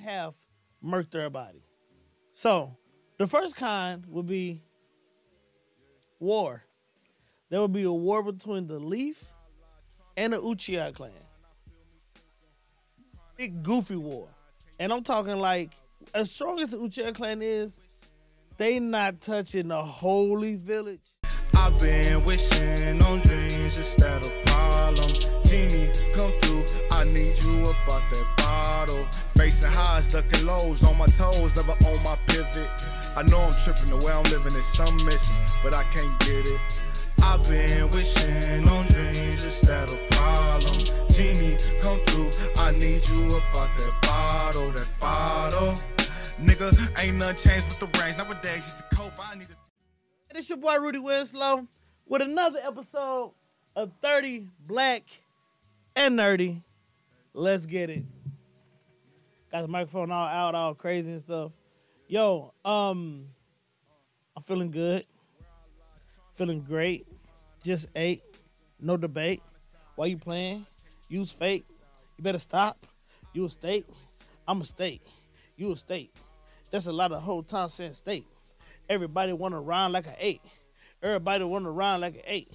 half murked body. So the first kind would be war. There would be a war between the Leaf and the Uchiha clan. Big goofy war. And I'm talking like as strong as the Uchiha clan is, they not touching the holy village. I've been wishing on dreams instead of problem. Genie, come through. I need you about that bottle. Facing highs, ducking lows, on my toes, never on my pivot. I know I'm tripping, the way I'm living is something missing, but I can't get it. I've been wishing on dreams instead of problem. Genie, come through. I need you about that bottle, that bottle. Nigga, ain't nothing changed but the range. Nowadays, it's a cope. I need a It's your boy Rudy Winslow with another episode of 30 Black and Nerdy. Let's get it. Got the microphone all out, all crazy and stuff. Yo, um, I'm feeling good. Feeling great. Just ate. No debate. Why you playing? Use fake. You better stop. You a state. I'm a state. You a state. That's a lot of whole time saying state. Everybody want to rhyme like an eight. Everybody want to rhyme like an eight.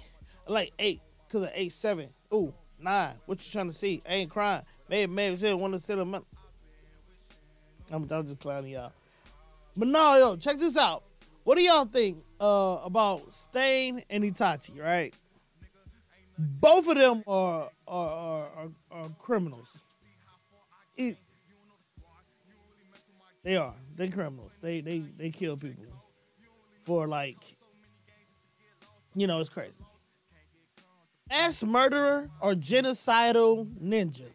Like eight because of eight seven. Ooh, nine. What you trying to see? I ain't crying. Maybe, maybe say want to a minute. I'm, I'm just clowning y'all. But no, yo, check this out. What do y'all think uh, about Stain and Itachi? Right, both of them are are, are, are, are criminals. It, they are. They criminals. They they they kill people for like, you know, it's crazy. Mass murderer or genocidal ninja?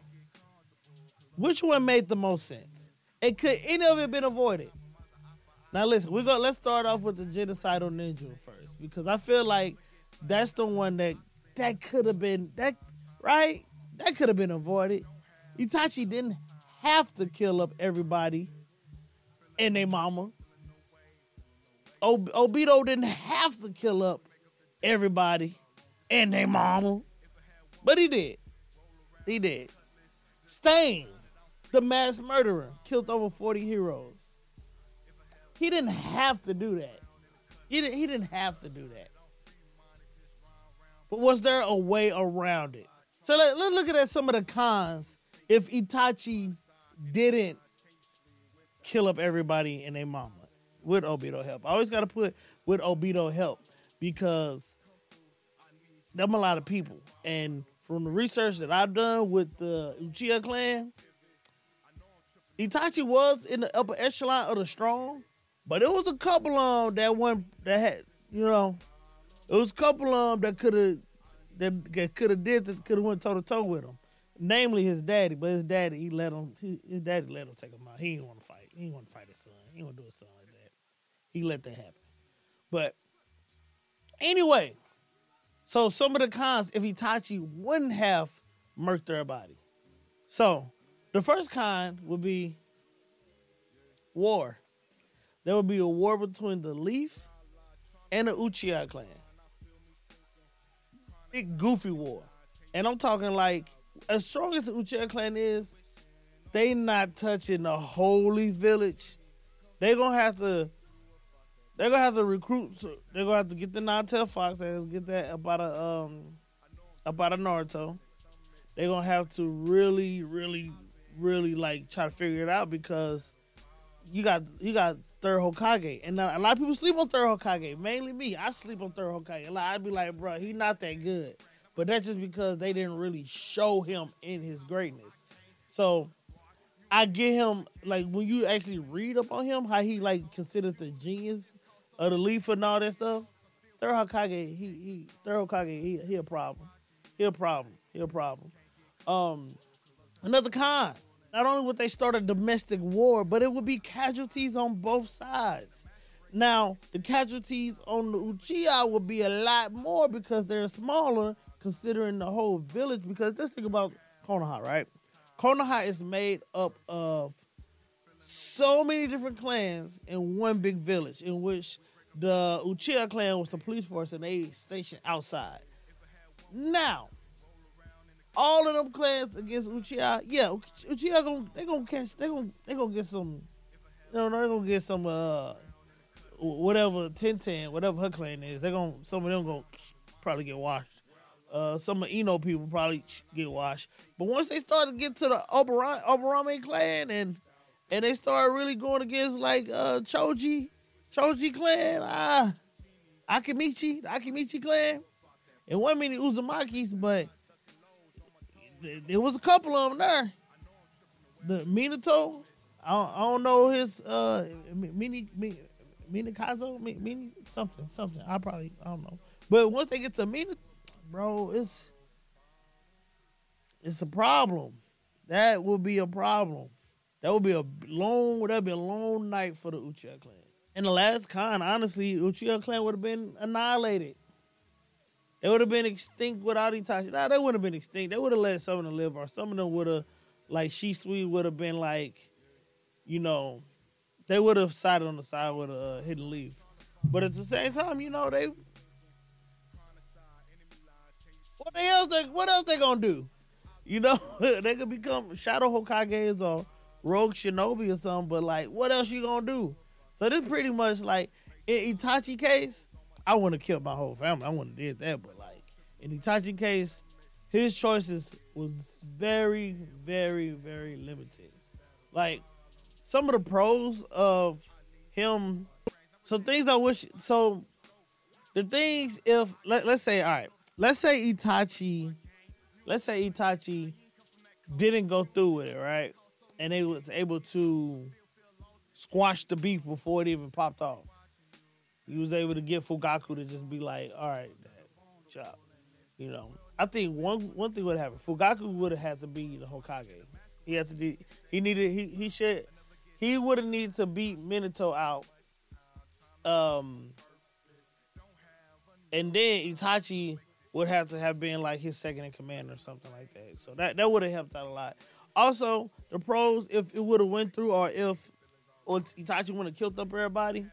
Which one made the most sense? And could any of it been avoided? Now listen, we go. Let's start off with the genocidal ninja first because I feel like that's the one that that could have been that right. That could have been avoided. Itachi didn't have to kill up everybody and their mama. Ob- Obito didn't have to kill up everybody and their mama, but he did. He did. Stain, the mass murderer, killed over 40 heroes. He didn't have to do that. He didn't, he didn't have to do that. But was there a way around it? So let, let's look at some of the cons if Itachi didn't kill up everybody and their mama with Obito help. I always got to put with Obito help because them a lot of people. And from the research that I've done with the Uchiha clan, Itachi was in the upper echelon of the strong, but it was a couple of 'em that one that had, you know, it was a couple of 'em that could have that could have did that could have went toe to toe with him. Namely his daddy, but his daddy he let him his daddy let him take him out. He didn't want to fight. He want to fight his son. He want to do his son like that. He let that happen. But anyway, so some of the cons if Itachi wouldn't have murked body. So the first con would be war. There would be a war between the Leaf and the Uchiha clan. Big goofy war. And I'm talking like as strong as the Uchiha clan is, they not touching the holy village. They gonna have to they're gonna have to recruit so they're gonna have to get the Nine-Tail Fox and get that about a um about a Naruto. They're gonna have to really, really, really like try to figure it out because you got you got third Hokage, and a lot of people sleep on third Hokage. Mainly me, I sleep on third Hokage. Like, I'd be like, bro, he not that good, but that's just because they didn't really show him in his greatness. So I get him like when you actually read up on him, how he like considered the genius of the leaf and all that stuff. Third Hokage, he he third Hokage, he he a problem. He a problem. He a problem. Um, another con. Not only would they start a domestic war, but it would be casualties on both sides. Now, the casualties on the Uchiha would be a lot more because they're smaller, considering the whole village. Because let's think about Konoha, right? Konoha is made up of so many different clans in one big village, in which the Uchiha clan was the police force and they stationed outside. Now, all of them clans against Uchiha, yeah, Uchiha gonna they gonna catch they gonna they gonna get some, you know, they gonna get some uh whatever Tenten, whatever her clan is, they gonna some of them gonna probably get washed. Uh, some of Ino people probably get washed. But once they start to get to the Aburame, Aburame clan and and they start really going against like uh Choji, Choji clan, ah, Akimichi, the Akimichi clan. It wasn't many Uzumakis, but there was a couple of them there. The Minato, I don't, I don't know his uh mini mini Minakazo, mini something something. I probably I don't know. But once they get to Mina, bro, it's it's a problem. That would be a problem. That would be a long, that would be a long night for the Uchiha clan. In the last con, honestly, Uchiha clan would have been annihilated. They would have been extinct without Itachi. Nah, they would have been extinct. They would have let some of them live, or some of them would have, like Shisui would have been like, you know, they would have sided on the side with a uh, hidden leaf. But at the same time, you know, they what the else they what else they gonna do? You know, they could become Shadow Hokages or Rogue Shinobi or something, but like what else you gonna do? So this pretty much like in Itachi case, I wanna kill my whole family. I wanna did that, but like in Itachi case, his choices was very, very, very limited. Like some of the pros of him, some things I wish. So the things, if let, let's say, all right, let's say Itachi, let's say Itachi didn't go through with it, right, and they was able to squash the beef before it even popped off. He was able to get Fugaku to just be like, all right, chop. You know, I think one one thing would happen. Fugaku would have had to be the Hokage. He had to be. He needed. He he should he would have needed to beat Minato out. Um, and then Itachi would have to have been like his second in command or something like that. So that that would have helped out a lot. Also, the pros, if it would have went through, or if or Itachi would have killed up everybody,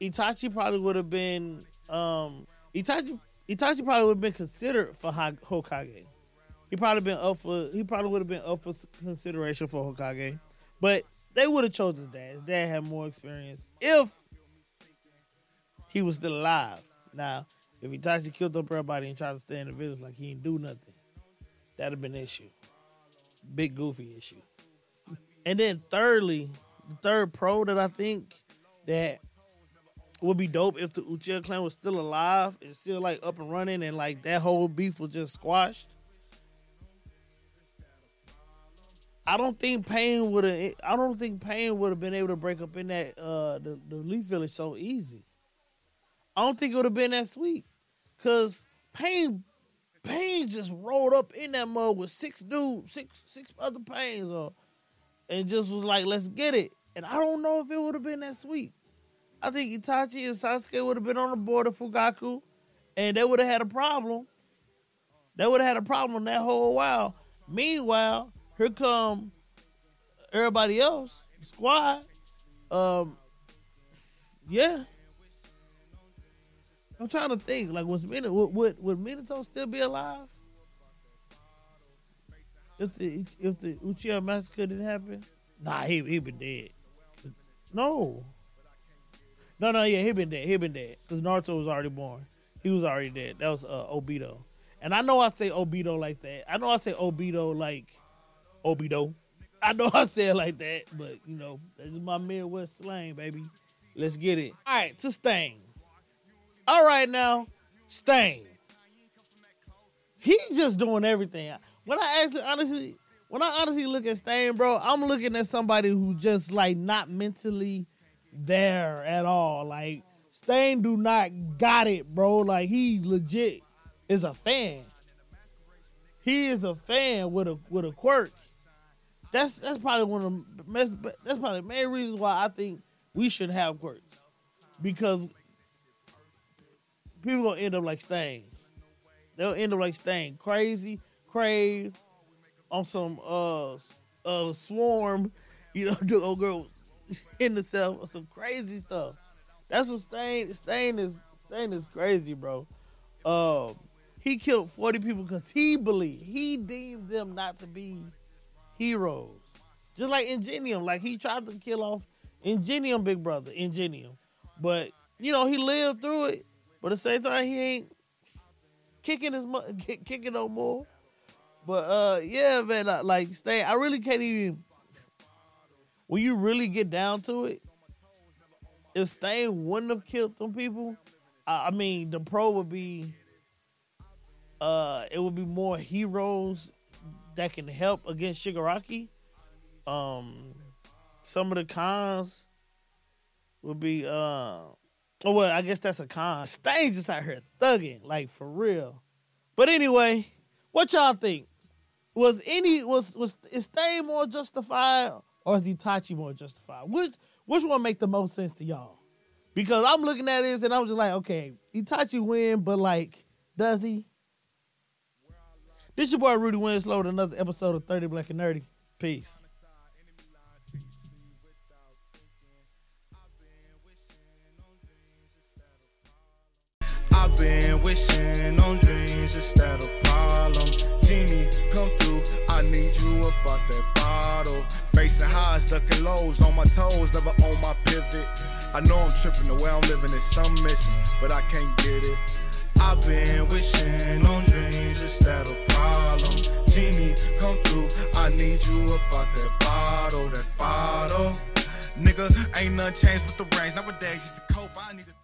Itachi probably would have been um Itachi Itachi probably would have been considered for Hokage he probably been up for he probably would have been up for consideration for Hokage, but they would have chose his dad. His dad had more experience if he was still alive. Now, if Itachi killed up everybody and tried to stay in the village like he didn't do nothing, that'd have been an issue. Big goofy issue. And then thirdly, the third pro that I think that would be dope if the Uchiha clan was still alive and still like up and running and like that whole beef was just squashed I don't think Pain would have. I don't think Pain would have been able to break up in that uh the, the Leaf Village so easy. I don't think it would have been that sweet, cause Pain Pain just rolled up in that mud with six dudes, six six other Pains, or and just was like, "Let's get it." And I don't know if it would have been that sweet. I think Itachi and Sasuke would have been on the board of Fugaku, and they would have had a problem. They would have had a problem that whole while. Meanwhile, here come everybody else, squad. Um, yeah. I'm trying to think. Like, was Minato would, would would Minato still be alive if the if the Uchiha massacre didn't happen? Nah, he he been dead. No. No, no, yeah, he been dead. He been dead because Naruto was already born. He was already dead. That was uh, Obito. And I know I say Obito like that. I know I say Obito like Obito. I know I say it like that, but you know, this is my Midwest slang, baby. Let's get it. All right, to. All right, now, Stain. He's just doing everything. When I actually, honestly, when I honestly look at Stain, bro, I'm looking at somebody who just like not mentally there at all. Like Stain do not got it, bro. Like he legit is a fan. He is a fan with a with a quirk. That's that's probably one of the best. That's probably the main reasons why I think we should have quirks because people gonna end up like Stain. They'll end up like Stain, crazy, crave on some uh uh swarm, you know, do old girl in the cell or some crazy stuff. That's what Stain Stain is Stain is crazy, bro. Um, he killed 40 people because he believed, he deemed them not to be heroes. Just like Ingenium, like he tried to kill off Ingenium Big Brother, Ingenium. But, you know, he lived through it. But at the same time, he ain't kicking his kicking no more. But uh yeah, man, like stay I really can't even when you really get down to it, if Stain wouldn't have killed them people, I, I mean the pro would be uh it would be more heroes that can help against Shigaraki. Um some of the cons would be uh well I guess that's a con. Stain just out here thugging, like for real. But anyway, what y'all think? Was any was was is Stain more justified or is Itachi more justified? Which which one make the most sense to y'all? Because I'm looking at this and I'm just like, okay, Itachi win, but like, does he? This your boy Rudy Winslow with another episode of 30 Black and Nerdy. Peace. Been wishing on dreams instead of problem. Genie, come through. I need you about that bottle. Facing highs, ducking lows, on my toes, never on my pivot. I know I'm tripping the way I'm living is some missing, but I can't get it. I've been wishing on dreams instead of problem. Genie, come through. I need you about that bottle, that bottle. Nigga, ain't nothing changed but the range. Nowadays, it's a cope. I need a